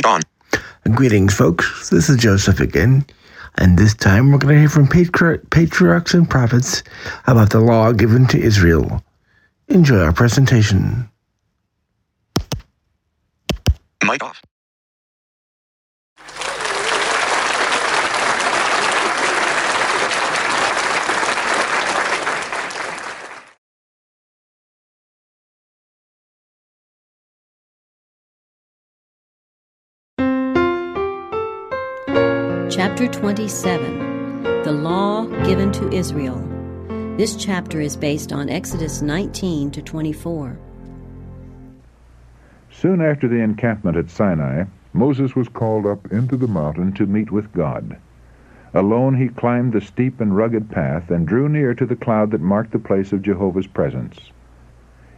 Mic on. Greetings, folks. This is Joseph again. And this time we're going to hear from patri- patriarchs and prophets about the law given to Israel. Enjoy our presentation. Mic off. Chapter 27 The Law Given to Israel. This chapter is based on Exodus 19 to 24. Soon after the encampment at Sinai, Moses was called up into the mountain to meet with God. Alone he climbed the steep and rugged path and drew near to the cloud that marked the place of Jehovah's presence.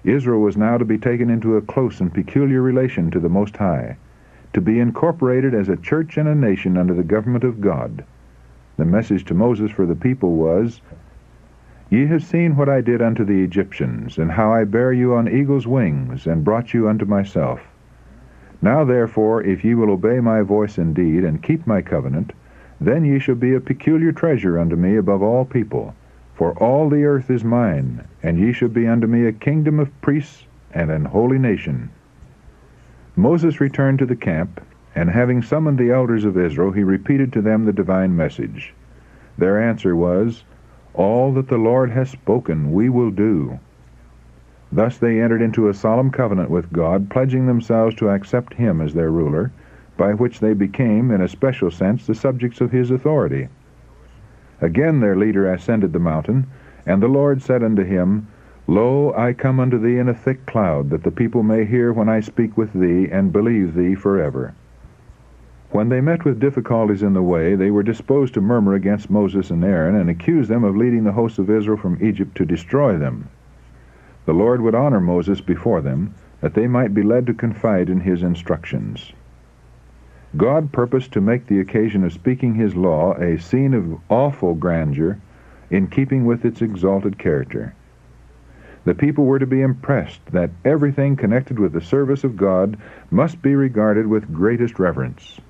Israel was now to be taken into a close and peculiar relation to the Most High to be incorporated as a church and a nation under the government of God. The message to Moses for the people was, Ye have seen what I did unto the Egyptians, and how I bare you on eagle's wings, and brought you unto myself. Now therefore, if ye will obey my voice indeed, and keep my covenant, then ye shall be a peculiar treasure unto me above all people. For all the earth is mine, and ye shall be unto me a kingdom of priests and an holy nation. Moses returned to the camp, and having summoned the elders of Israel, he repeated to them the divine message. Their answer was, All that the Lord has spoken we will do. Thus they entered into a solemn covenant with God, pledging themselves to accept him as their ruler, by which they became, in a special sense, the subjects of his authority. Again their leader ascended the mountain, and the Lord said unto him, Lo, I come unto thee in a thick cloud, that the people may hear when I speak with thee, and believe thee forever. When they met with difficulties in the way, they were disposed to murmur against Moses and Aaron, and accuse them of leading the hosts of Israel from Egypt to destroy them. The Lord would honor Moses before them, that they might be led to confide in his instructions. God purposed to make the occasion of speaking his law a scene of awful grandeur, in keeping with its exalted character. The people were to be impressed that everything connected with the service of God must be regarded with greatest reverence.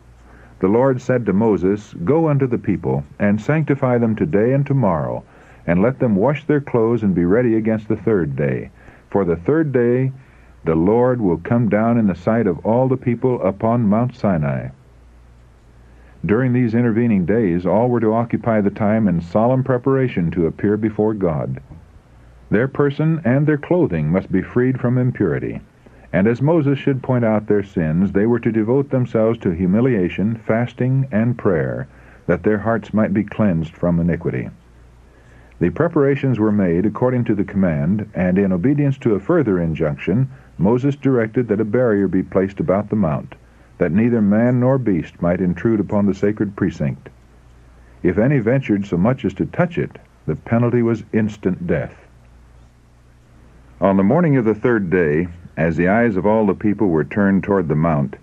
The Lord said to Moses, Go unto the people, and sanctify them today and tomorrow, and let them wash their clothes and be ready against the third day. For the third day the Lord will come down in the sight of all the people upon Mount Sinai. During these intervening days all were to occupy the time in solemn preparation to appear before God. Their person and their clothing must be freed from impurity. And as Moses should point out their sins, they were to devote themselves to humiliation, fasting, and prayer, that their hearts might be cleansed from iniquity. The preparations were made according to the command, and in obedience to a further injunction, Moses directed that a barrier be placed about the mount, that neither man nor beast might intrude upon the sacred precinct. If any ventured so much as to touch it, the penalty was instant death. On the morning of the third day, as the eyes of all the people were turned toward the mount,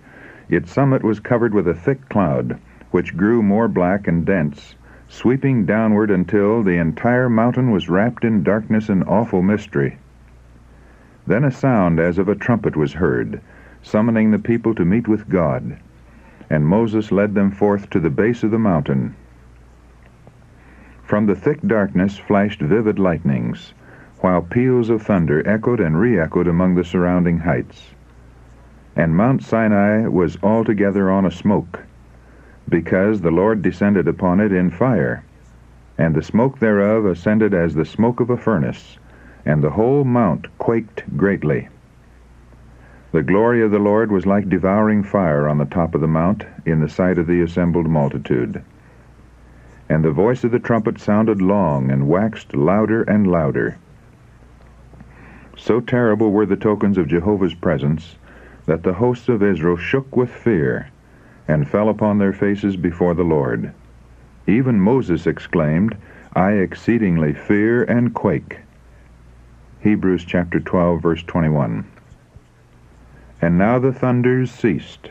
its summit was covered with a thick cloud, which grew more black and dense, sweeping downward until the entire mountain was wrapped in darkness and awful mystery. Then a sound as of a trumpet was heard, summoning the people to meet with God, and Moses led them forth to the base of the mountain. From the thick darkness flashed vivid lightnings, while peals of thunder echoed and re-echoed among the surrounding heights. And Mount Sinai was altogether on a smoke, because the Lord descended upon it in fire, and the smoke thereof ascended as the smoke of a furnace, and the whole mount quaked greatly. The glory of the Lord was like devouring fire on the top of the mount in the sight of the assembled multitude. And the voice of the trumpet sounded long and waxed louder and louder. So terrible were the tokens of Jehovah's presence that the hosts of Israel shook with fear and fell upon their faces before the Lord. Even Moses exclaimed, I exceedingly fear and quake. Hebrews chapter 12, verse 21. And now the thunders ceased.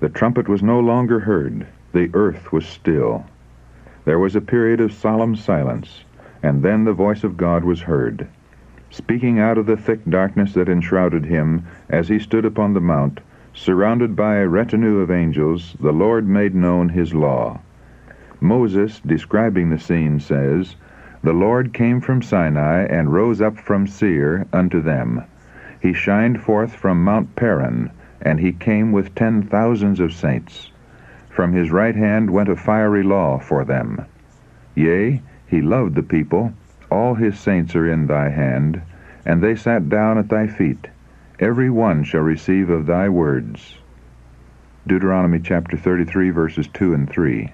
The trumpet was no longer heard. The earth was still. There was a period of solemn silence, and then the voice of God was heard speaking out of the thick darkness that enshrouded him as he stood upon the mount, Surrounded by a retinue of angels, the Lord made known his law. Moses, describing the scene, says, The Lord came from Sinai and rose up from Seir unto them. He shined forth from Mount Paran, and he came with ten thousands of saints. From his right hand went a fiery law for them. Yea, he loved the people, all his saints are in thy hand, and they sat down at thy feet. Every one shall receive of thy words. Deuteronomy chapter 33, verses 2 and 3.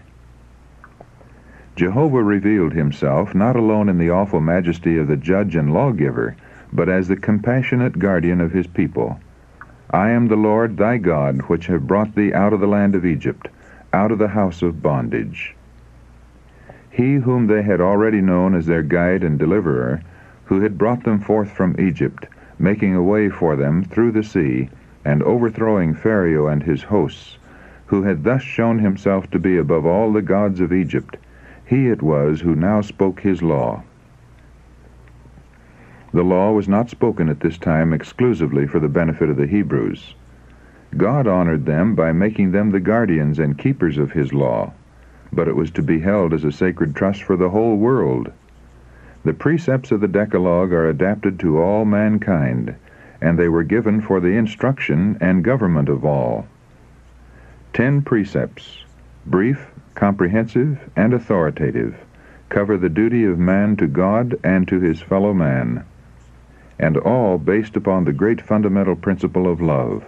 Jehovah revealed himself not alone in the awful majesty of the judge and lawgiver, but as the compassionate guardian of his people. I am the Lord thy God, which have brought thee out of the land of Egypt, out of the house of bondage. He whom they had already known as their guide and deliverer, who had brought them forth from Egypt, making a way for them through the sea, and overthrowing Pharaoh and his hosts, who had thus shown himself to be above all the gods of Egypt, he it was who now spoke his law. The law was not spoken at this time exclusively for the benefit of the Hebrews. God honored them by making them the guardians and keepers of his law, but it was to be held as a sacred trust for the whole world. The precepts of the Decalogue are adapted to all mankind, and they were given for the instruction and government of all. Ten precepts, brief, comprehensive, and authoritative, cover the duty of man to God and to his fellow man, and all based upon the great fundamental principle of love.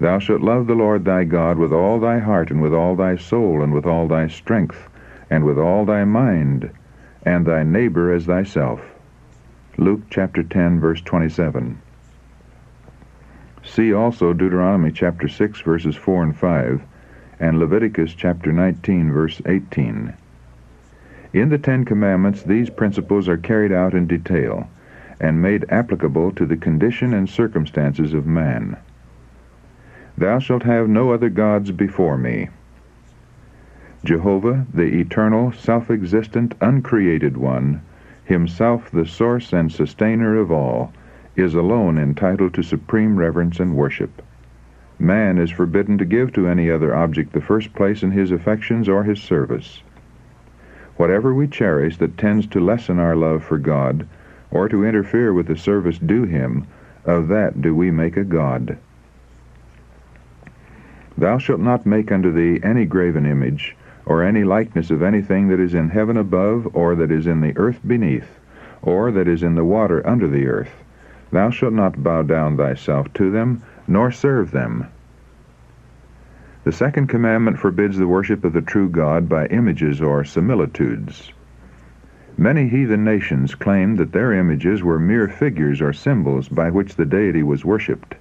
Thou shalt love the Lord thy God with all thy heart, and with all thy soul, and with all thy strength, and with all thy mind, and thy neighbor as thyself. Luke chapter 10 verse 27. See also Deuteronomy chapter 6 verses 4 and 5 and Leviticus chapter 19 verse 18. In the 10 commandments these principles are carried out in detail and made applicable to the condition and circumstances of man. Thou shalt have no other gods before me. Jehovah, the eternal, self-existent, uncreated one, himself the source and sustainer of all, is alone entitled to supreme reverence and worship. Man is forbidden to give to any other object the first place in his affections or his service. Whatever we cherish that tends to lessen our love for God, or to interfere with the service due him, of that do we make a god. Thou shalt not make unto thee any graven image, or any likeness of anything that is in heaven above, or that is in the earth beneath, or that is in the water under the earth. Thou shalt not bow down thyself to them, nor serve them. The second commandment forbids the worship of the true God by images or similitudes. Many heathen nations claimed that their images were mere figures or symbols by which the deity was worshipped,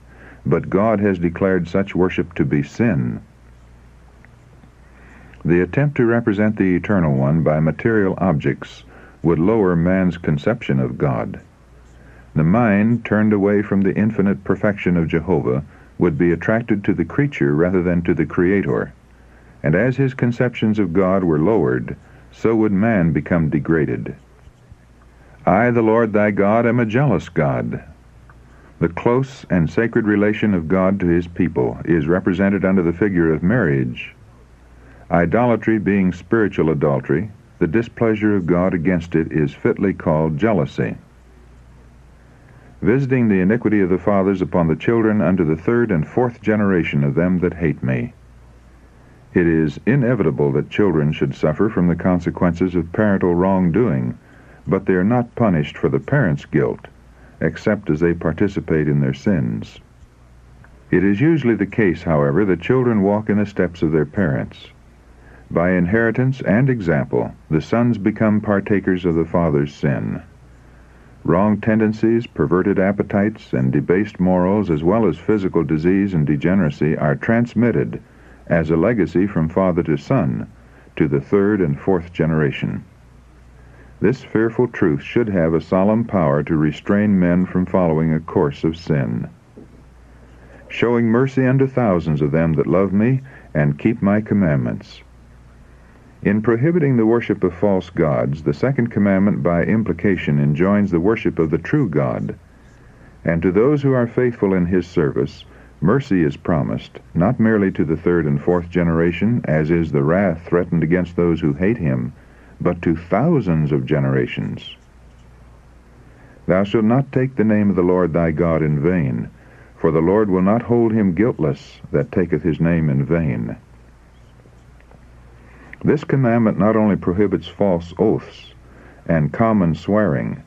but God has declared such worship to be sin. The attempt to represent the Eternal One by material objects would lower man's conception of God. The mind, turned away from the infinite perfection of Jehovah, would be attracted to the creature rather than to the Creator. And as his conceptions of God were lowered, so would man become degraded. I, the Lord thy God, am a jealous God. The close and sacred relation of God to his people is represented under the figure of marriage. Idolatry being spiritual adultery, the displeasure of God against it is fitly called jealousy. Visiting the iniquity of the fathers upon the children unto the third and fourth generation of them that hate me. It is inevitable that children should suffer from the consequences of parental wrongdoing, but they are not punished for the parents' guilt, except as they participate in their sins. It is usually the case, however, that children walk in the steps of their parents. By inheritance and example, the sons become partakers of the father's sin. Wrong tendencies, perverted appetites, and debased morals, as well as physical disease and degeneracy, are transmitted as a legacy from father to son to the third and fourth generation. This fearful truth should have a solemn power to restrain men from following a course of sin. Showing mercy unto thousands of them that love me and keep my commandments. In prohibiting the worship of false gods, the second commandment by implication enjoins the worship of the true God. And to those who are faithful in his service, Mercy is promised, not merely to the third and fourth generation, as is the wrath threatened against those who hate him, but to thousands of generations. Thou shalt not take the name of the Lord thy God in vain, for the Lord will not hold him guiltless that taketh his name in vain. This commandment not only prohibits false oaths and common swearing,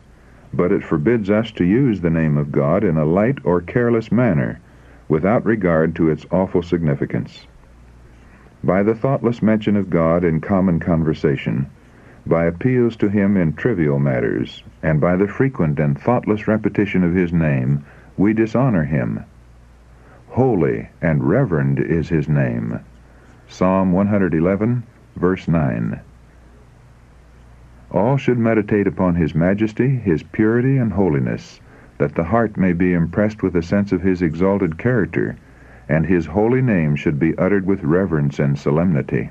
but it forbids us to use the name of God in a light or careless manner, without regard to its awful significance. By the thoughtless mention of God in common conversation, by appeals to him in trivial matters, and by the frequent and thoughtless repetition of his name, we dishonor him. Holy and reverend is his name. Psalm 111, verse 9. All should meditate upon his majesty, his purity, and holiness, that the heart may be impressed with a sense of his exalted character, and his holy name should be uttered with reverence and solemnity.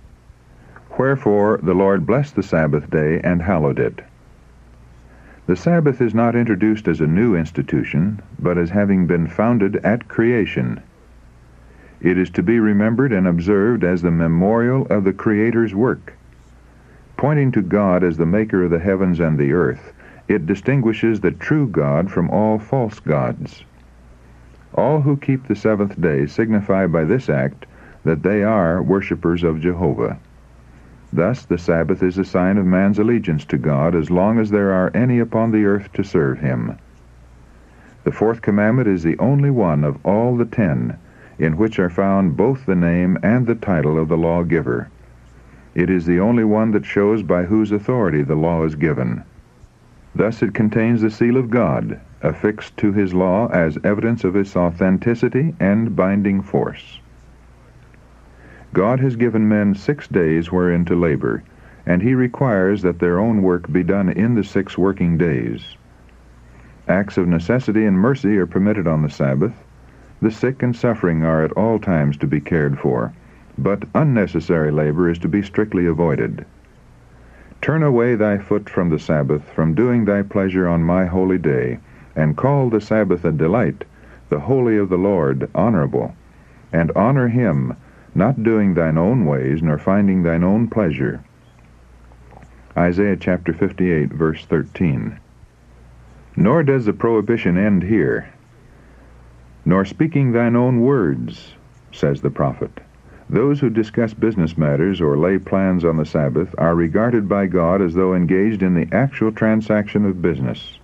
Wherefore the Lord blessed the Sabbath day and hallowed it. The Sabbath is not introduced as a new institution, but as having been founded at creation. It is to be remembered and observed as the memorial of the Creator's work. Pointing to God as the maker of the heavens and the earth, it distinguishes the true God from all false gods. All who keep the seventh day signify by this act that they are worshippers of Jehovah. Thus the Sabbath is a sign of man's allegiance to God as long as there are any upon the earth to serve him. The fourth commandment is the only one of all the ten in which are found both the name and the title of the lawgiver. It is the only one that shows by whose authority the law is given. Thus it contains the seal of God, affixed to his law as evidence of its authenticity and binding force. God has given men six days wherein to labor, and he requires that their own work be done in the six working days. Acts of necessity and mercy are permitted on the Sabbath. The sick and suffering are at all times to be cared for but unnecessary labor is to be strictly avoided. Turn away thy foot from the Sabbath, from doing thy pleasure on my holy day, and call the Sabbath a delight, the holy of the Lord honorable, and honor him, not doing thine own ways, nor finding thine own pleasure. Isaiah chapter 58, verse 13. Nor does the prohibition end here. Nor speaking thine own words, says the prophet. Those who discuss business matters or lay plans on the Sabbath are regarded by God as though engaged in the actual transaction of business.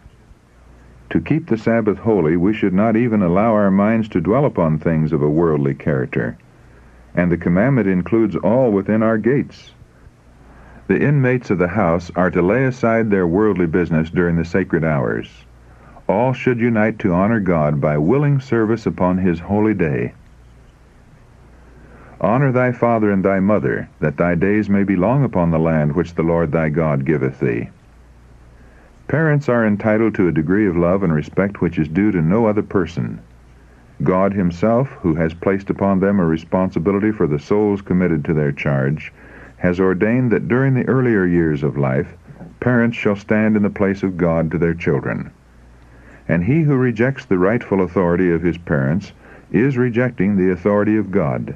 To keep the Sabbath holy, we should not even allow our minds to dwell upon things of a worldly character. And the commandment includes all within our gates. The inmates of the house are to lay aside their worldly business during the sacred hours. All should unite to honor God by willing service upon His holy day. Honor thy father and thy mother, that thy days may be long upon the land which the Lord thy God giveth thee. Parents are entitled to a degree of love and respect which is due to no other person. God himself, who has placed upon them a responsibility for the souls committed to their charge, has ordained that during the earlier years of life, parents shall stand in the place of God to their children. And he who rejects the rightful authority of his parents is rejecting the authority of God.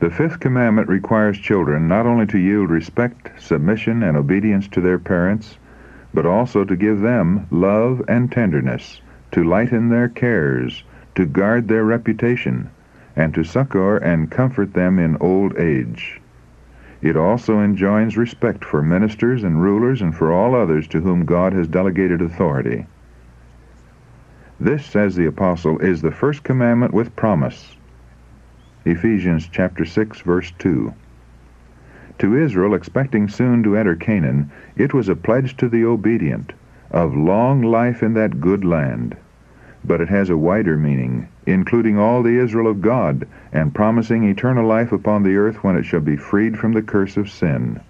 The fifth commandment requires children not only to yield respect, submission, and obedience to their parents, but also to give them love and tenderness, to lighten their cares, to guard their reputation, and to succor and comfort them in old age. It also enjoins respect for ministers and rulers and for all others to whom God has delegated authority. This, says the apostle, is the first commandment with promise Ephesians chapter 6 verse 2. To Israel, expecting soon to enter Canaan, it was a pledge to the obedient of long life in that good land. But it has a wider meaning, including all the Israel of God, and promising eternal life upon the earth when it shall be freed from the curse of sin.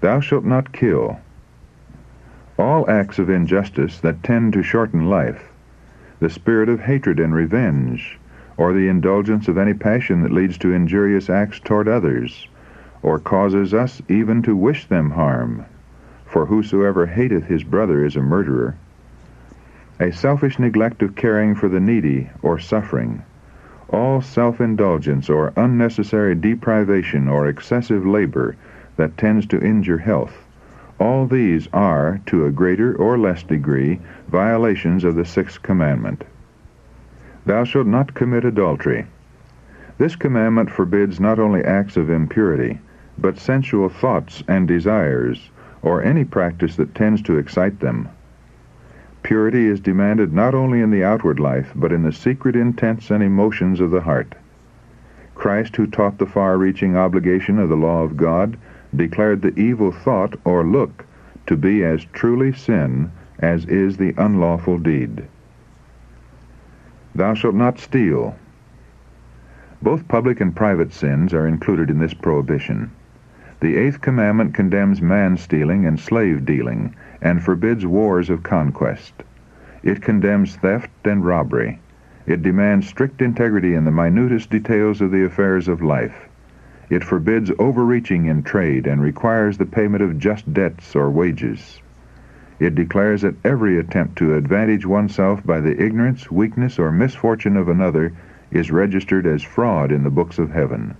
Thou shalt not kill. All acts of injustice that tend to shorten life, the spirit of hatred and revenge, or the indulgence of any passion that leads to injurious acts toward others, or causes us even to wish them harm, for whosoever hateth his brother is a murderer, a selfish neglect of caring for the needy or suffering, all self-indulgence or unnecessary deprivation or excessive labor that tends to injure health, all these are, to a greater or less degree, violations of the sixth commandment. Thou shalt not commit adultery. This commandment forbids not only acts of impurity, but sensual thoughts and desires, or any practice that tends to excite them. Purity is demanded not only in the outward life, but in the secret intents and emotions of the heart. Christ, who taught the far-reaching obligation of the law of God, declared the evil thought or look to be as truly sin as is the unlawful deed. Thou shalt not steal. Both public and private sins are included in this prohibition. The eighth commandment condemns man-stealing and slave-dealing, and forbids wars of conquest. It condemns theft and robbery. It demands strict integrity in the minutest details of the affairs of life. It forbids overreaching in trade and requires the payment of just debts or wages. It declares that every attempt to advantage oneself by the ignorance, weakness, or misfortune of another is registered as fraud in the books of heaven.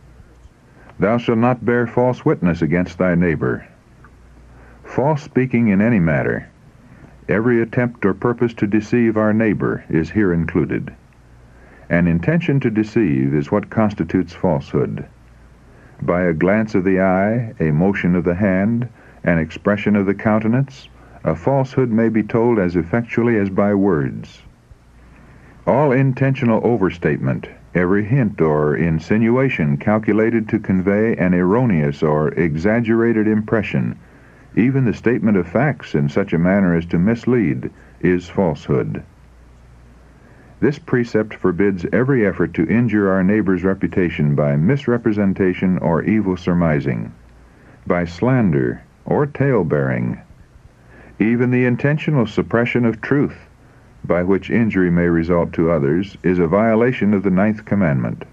Thou shalt not bear false witness against thy neighbor. False speaking in any matter, every attempt or purpose to deceive our neighbor is here included. An intention to deceive is what constitutes falsehood. By a glance of the eye, a motion of the hand, an expression of the countenance, a falsehood may be told as effectually as by words. All intentional overstatement, every hint or insinuation calculated to convey an erroneous or exaggerated impression, even the statement of facts in such a manner as to mislead is falsehood. This precept forbids every effort to injure our neighbor's reputation by misrepresentation or evil surmising, by slander or tale-bearing, even the intentional suppression of truth, by which injury may result to others, is a violation of the ninth commandment.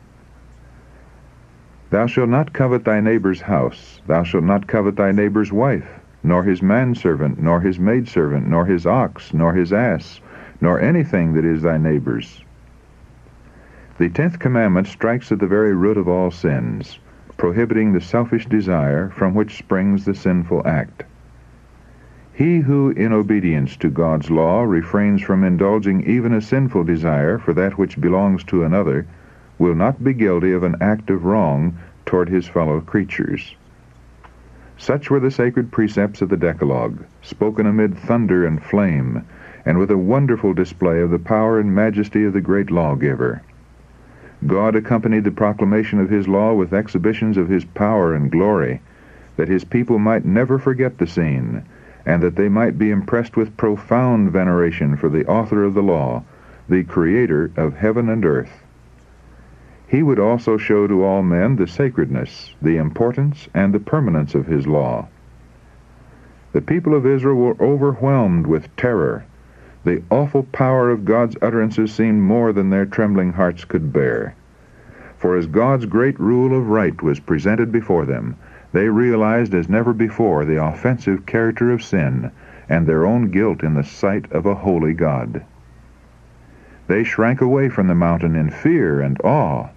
Thou shalt not covet thy neighbor's house, thou shalt not covet thy neighbor's wife, nor his manservant, nor his maidservant, nor his ox, nor his ass, nor anything that is thy neighbor's. The tenth commandment strikes at the very root of all sins, prohibiting the selfish desire from which springs the sinful act. He who, in obedience to God's law, refrains from indulging even a sinful desire for that which belongs to another, will not be guilty of an act of wrong toward his fellow creatures. Such were the sacred precepts of the Decalogue, spoken amid thunder and flame, and with a wonderful display of the power and majesty of the great lawgiver. God accompanied the proclamation of his law with exhibitions of his power and glory, that his people might never forget the scene, and that they might be impressed with profound veneration for the author of the law, the creator of heaven and earth. He would also show to all men the sacredness, the importance, and the permanence of his law. The people of Israel were overwhelmed with terror. The awful power of God's utterances seemed more than their trembling hearts could bear. For as God's great rule of right was presented before them, they realized as never before the offensive character of sin and their own guilt in the sight of a holy God. They shrank away from the mountain in fear and awe.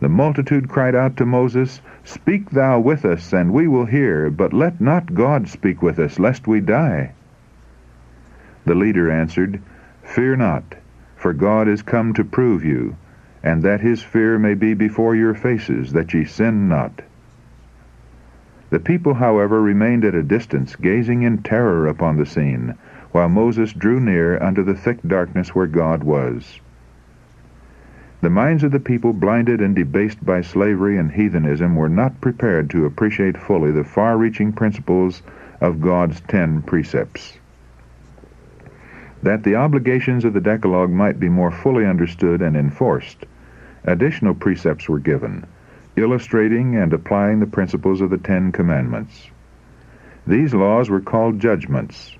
The multitude cried out to Moses, Speak thou with us, and we will hear, but let not God speak with us, lest we die. The leader answered, Fear not, for God is come to prove you, and that his fear may be before your faces, that ye sin not. The people, however, remained at a distance, gazing in terror upon the scene, while Moses drew near unto the thick darkness where God was. The minds of the people, blinded and debased by slavery and heathenism, were not prepared to appreciate fully the far-reaching principles of God's ten precepts. That the obligations of the Decalogue might be more fully understood and enforced, additional precepts were given, illustrating and applying the principles of the Ten Commandments. These laws were called judgments,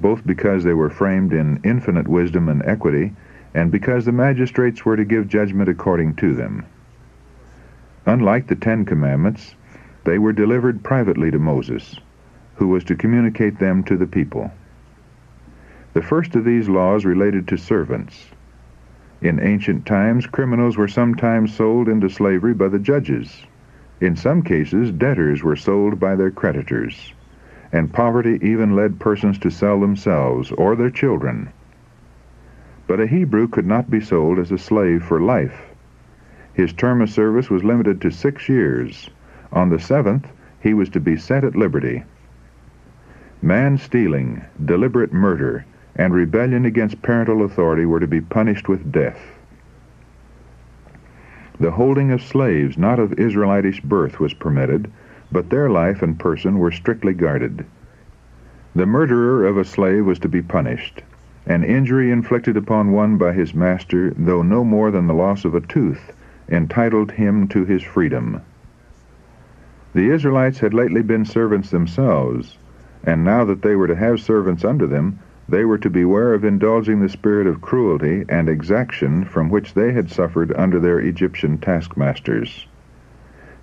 both because they were framed in infinite wisdom and equity, and because the magistrates were to give judgment according to them. Unlike the Ten Commandments, they were delivered privately to Moses, who was to communicate them to the people. The first of these laws related to servants. In ancient times, criminals were sometimes sold into slavery by the judges. In some cases, debtors were sold by their creditors, and poverty even led persons to sell themselves or their children. But a Hebrew could not be sold as a slave for life. His term of service was limited to six years. On the seventh, he was to be set at liberty. Man stealing, deliberate murder, and rebellion against parental authority were to be punished with death. The holding of slaves not of Israelitish birth was permitted, but their life and person were strictly guarded. The murderer of a slave was to be punished. An injury inflicted upon one by his master, though no more than the loss of a tooth, entitled him to his freedom. The Israelites had lately been servants themselves, and now that they were to have servants under them, they were to beware of indulging the spirit of cruelty and exaction from which they had suffered under their Egyptian taskmasters.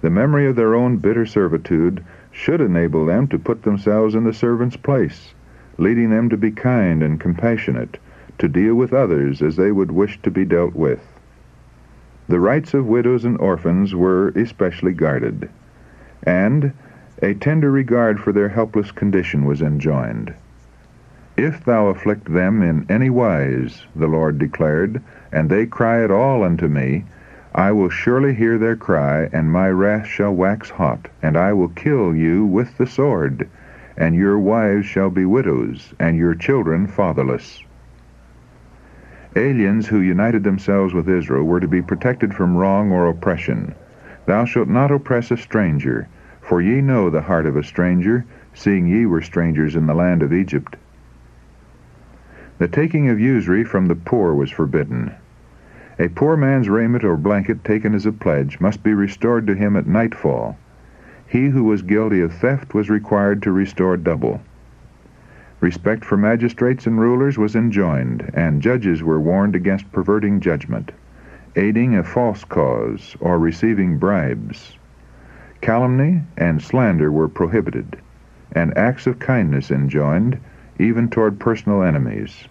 The memory of their own bitter servitude should enable them to put themselves in the servant's place, leading them to be kind and compassionate, to deal with others as they would wish to be dealt with. The rights of widows and orphans were especially guarded, and a tender regard for their helpless condition was enjoined. If thou afflict them in any wise, the Lord declared, and they cry at all unto me, I will surely hear their cry, and my wrath shall wax hot, and I will kill you with the sword, and your wives shall be widows, and your children fatherless. Aliens who united themselves with Israel were to be protected from wrong or oppression. Thou shalt not oppress a stranger, for ye know the heart of a stranger, seeing ye were strangers in the land of Egypt. The taking of usury from the poor was forbidden. A poor man's raiment or blanket taken as a pledge must be restored to him at nightfall. He who was guilty of theft was required to restore double. Respect for magistrates and rulers was enjoined, and judges were warned against perverting judgment, aiding a false cause, or receiving bribes. Calumny and slander were prohibited, and acts of kindness enjoined, even toward personal enemies.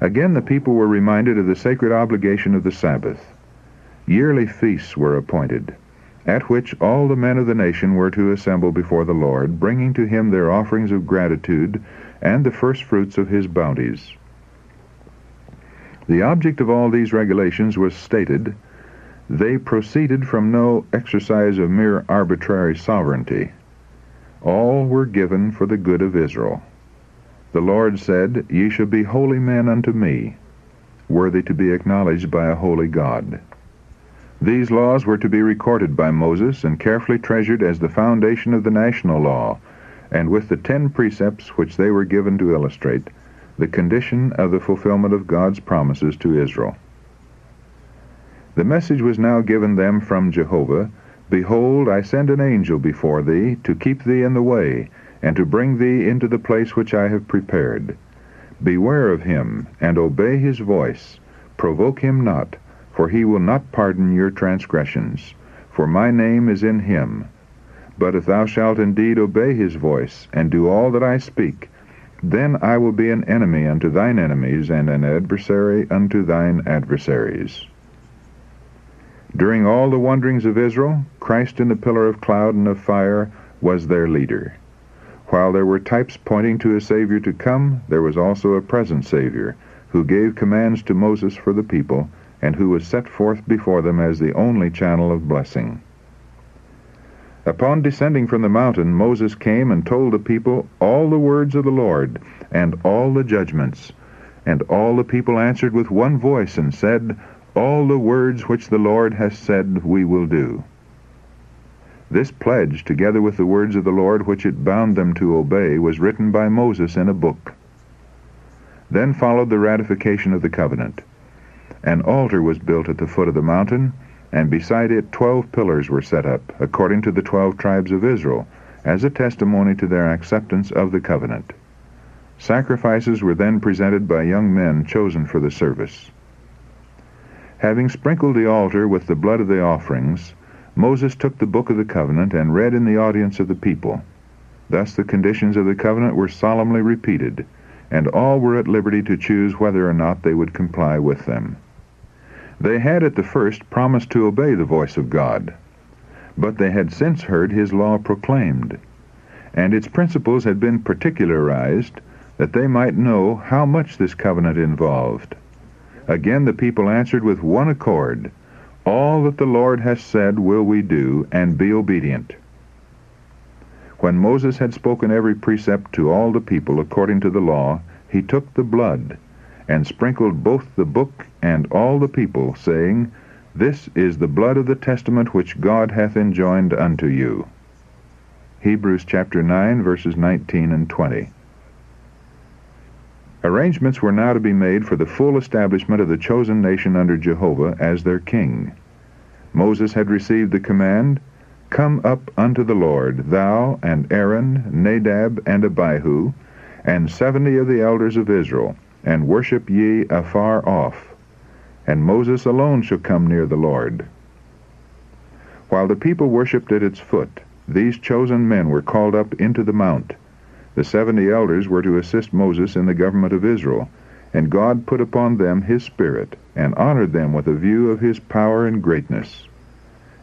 Again, the people were reminded of the sacred obligation of the Sabbath. Yearly feasts were appointed, at which all the men of the nation were to assemble before the Lord, bringing to him their offerings of gratitude and the first fruits of his bounties. The object of all these regulations was stated. They proceeded from no exercise of mere arbitrary sovereignty. All were given for the good of Israel. The Lord said, Ye shall be holy men unto me, worthy to be acknowledged by a holy God. These laws were to be recorded by Moses and carefully treasured as the foundation of the national law, and with the ten precepts which they were given to illustrate, the condition of the fulfillment of God's promises to Israel. The message was now given them from Jehovah, Behold, I send an angel before thee, to keep thee in the way, and to bring thee into the place which I have prepared. Beware of him, and obey his voice. Provoke him not, for he will not pardon your transgressions. For my name is in him. But if thou shalt indeed obey his voice, and do all that I speak, then I will be an enemy unto thine enemies, and an adversary unto thine adversaries. During all the wanderings of Israel, Christ in the pillar of cloud and of fire was their leader. While there were types pointing to a Savior to come, there was also a present Savior, who gave commands to Moses for the people, and who was set forth before them as the only channel of blessing. Upon descending from the mountain, Moses came and told the people all the words of the Lord, and all the judgments. And all the people answered with one voice, and said, all the words which the Lord has said we will do. This pledge, together with the words of the Lord which it bound them to obey, was written by Moses in a book. Then followed the ratification of the covenant. An altar was built at the foot of the mountain, and beside it twelve pillars were set up, according to the twelve tribes of Israel, as a testimony to their acceptance of the covenant. Sacrifices were then presented by young men chosen for the service. Having sprinkled the altar with the blood of the offerings, Moses took the book of the covenant and read in the audience of the people. Thus the conditions of the covenant were solemnly repeated, and all were at liberty to choose whether or not they would comply with them. They had at the first promised to obey the voice of God, but they had since heard his law proclaimed, and its principles had been particularized that they might know how much this covenant involved. Again the people answered with one accord, All that the Lord has said will we do, and be obedient. When Moses had spoken every precept to all the people according to the law, he took the blood, and sprinkled both the book and all the people, saying, This is the blood of the testament which God hath enjoined unto you. Hebrews chapter 9, verses 19 and 20. Arrangements were now to be made for the full establishment of the chosen nation under Jehovah as their king. Moses had received the command, Come up unto the Lord, thou and Aaron, Nadab and Abihu, and seventy of the elders of Israel, and worship ye afar off. And Moses alone shall come near the Lord. While the people worshipped at its foot, these chosen men were called up into the mount, the seventy elders were to assist Moses in the government of Israel, and God put upon them his Spirit, and honored them with a view of his power and greatness.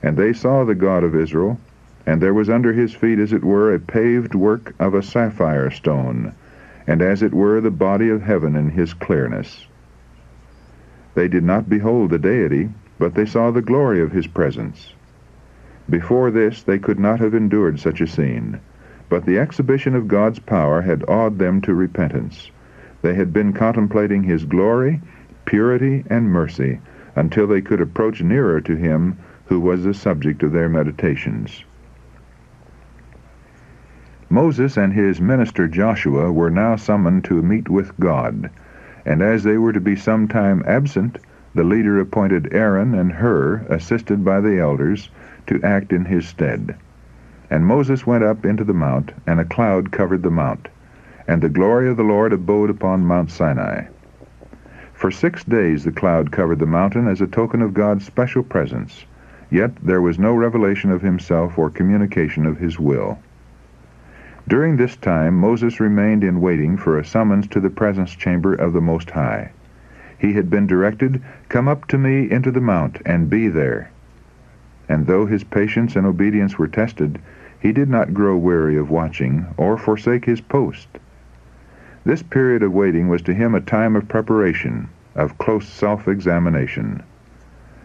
And they saw the God of Israel, and there was under his feet as it were a paved work of a sapphire stone, and as it were the body of heaven in his clearness. They did not behold the deity, but they saw the glory of his presence. Before this they could not have endured such a scene. But the exhibition of God's power had awed them to repentance. They had been contemplating his glory, purity, and mercy until they could approach nearer to him who was the subject of their meditations. Moses and his minister Joshua were now summoned to meet with God, and as they were to be some time absent, the leader appointed Aaron and Hur, assisted by the elders, to act in his stead. And Moses went up into the mount, and a cloud covered the mount, and the glory of the Lord abode upon Mount Sinai. For six days the cloud covered the mountain as a token of God's special presence, yet there was no revelation of himself or communication of his will. During this time Moses remained in waiting for a summons to the presence chamber of the Most High. He had been directed, Come up to me into the mount, and be there. And though his patience and obedience were tested, he did not grow weary of watching, or forsake his post. This period of waiting was to him a time of preparation, of close self-examination.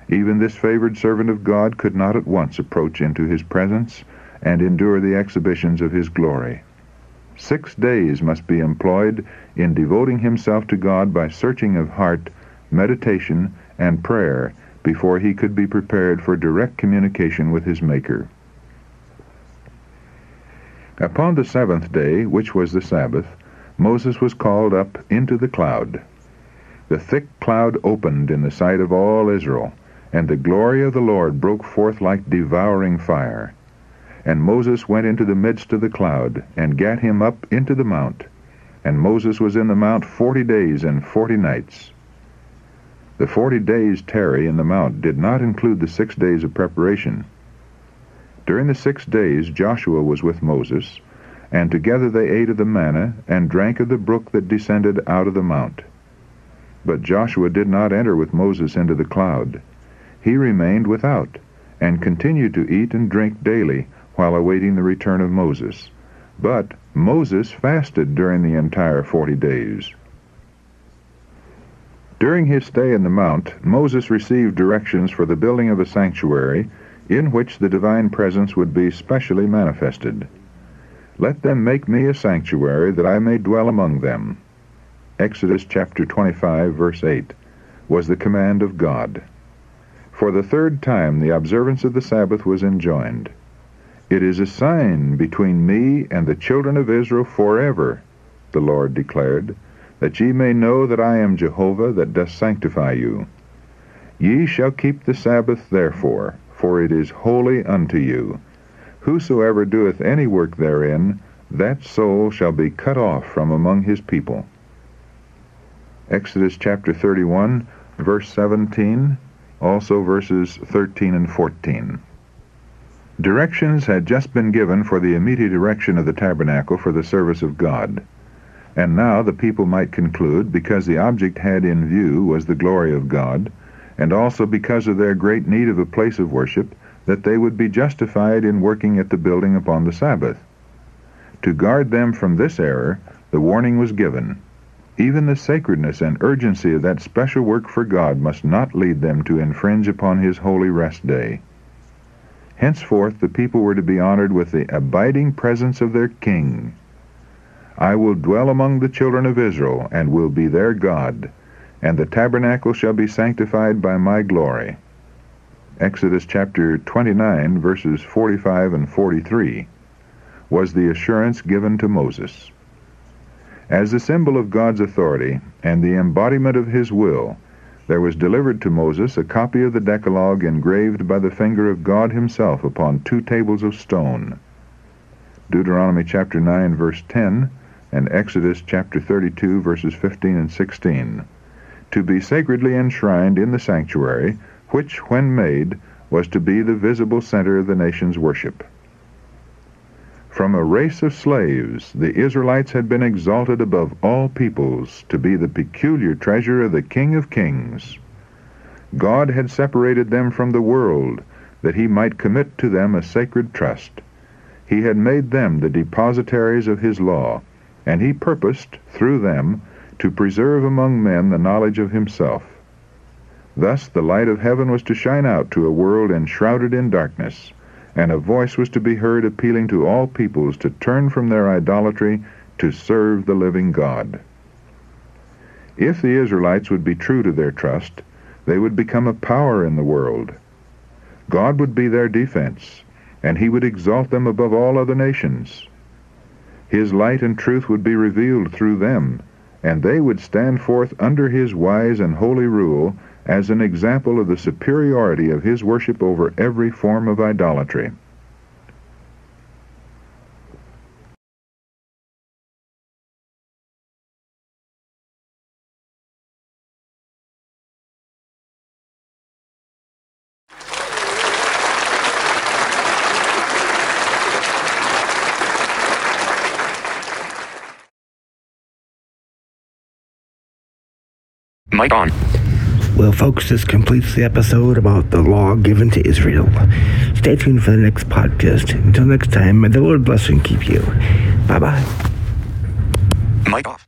Even this favored servant of God could not at once approach into his presence and endure the exhibitions of his glory. Six days must be employed in devoting himself to God by searching of heart, meditation, and prayer before he could be prepared for direct communication with his Maker. Upon the seventh day, which was the Sabbath, Moses was called up into the cloud. The thick cloud opened in the sight of all Israel, and the glory of the Lord broke forth like devouring fire. And Moses went into the midst of the cloud, and gat him up into the mount. And Moses was in the mount forty days and forty nights. The forty days' tarry in the mount did not include the six days of preparation. During the six days Joshua was with Moses, and together they ate of the manna, and drank of the brook that descended out of the mount. But Joshua did not enter with Moses into the cloud. He remained without, and continued to eat and drink daily, while awaiting the return of Moses. But Moses fasted during the entire forty days. During his stay in the mount, Moses received directions for the building of a sanctuary in which the divine presence would be specially manifested. Let them make me a sanctuary that I may dwell among them. Exodus chapter 25, verse 8, was the command of God. For the third time the observance of the Sabbath was enjoined. It is a sign between me and the children of Israel forever, the Lord declared, that ye may know that I am Jehovah that doth sanctify you. Ye shall keep the Sabbath therefore, for it is holy unto you. Whosoever doeth any work therein, that soul shall be cut off from among his people. Exodus chapter 31, verse 17, also verses 13 and 14. Directions had just been given for the immediate erection of the tabernacle for the service of God. And now the people might conclude, because the object had in view was the glory of God, and also because of their great need of a place of worship, that they would be justified in working at the building upon the Sabbath. To guard them from this error, the warning was given. Even the sacredness and urgency of that special work for God must not lead them to infringe upon His holy rest day. Henceforth the people were to be honored with the abiding presence of their king. I will dwell among the children of Israel, and will be their God, and the tabernacle shall be sanctified by my glory. Exodus chapter 29, verses 45 and 43, was the assurance given to Moses. As the symbol of God's authority and the embodiment of his will, there was delivered to Moses a copy of the Decalogue engraved by the finger of God himself upon two tables of stone. Deuteronomy chapter 9 verse 10 and Exodus chapter 32 verses 15 and 16, to be sacredly enshrined in the sanctuary, which when made was to be the visible center of the nation's worship. From a race of slaves, the Israelites had been exalted above all peoples to be the peculiar treasure of the King of Kings. God had separated them from the world that he might commit to them a sacred trust. He had made them the depositaries of his law, and he purposed, through them, to preserve among men the knowledge of himself. Thus the light of heaven was to shine out to a world enshrouded in darkness and a voice was to be heard appealing to all peoples to turn from their idolatry to serve the living God. If the Israelites would be true to their trust, they would become a power in the world. God would be their defense, and he would exalt them above all other nations. His light and truth would be revealed through them, and they would stand forth under his wise and holy rule as an example of the superiority of his worship over every form of idolatry. Mic on. Well, folks, this completes the episode about the law given to Israel. Stay tuned for the next podcast. Until next time, may the Lord bless and keep you. Bye bye. Mic off.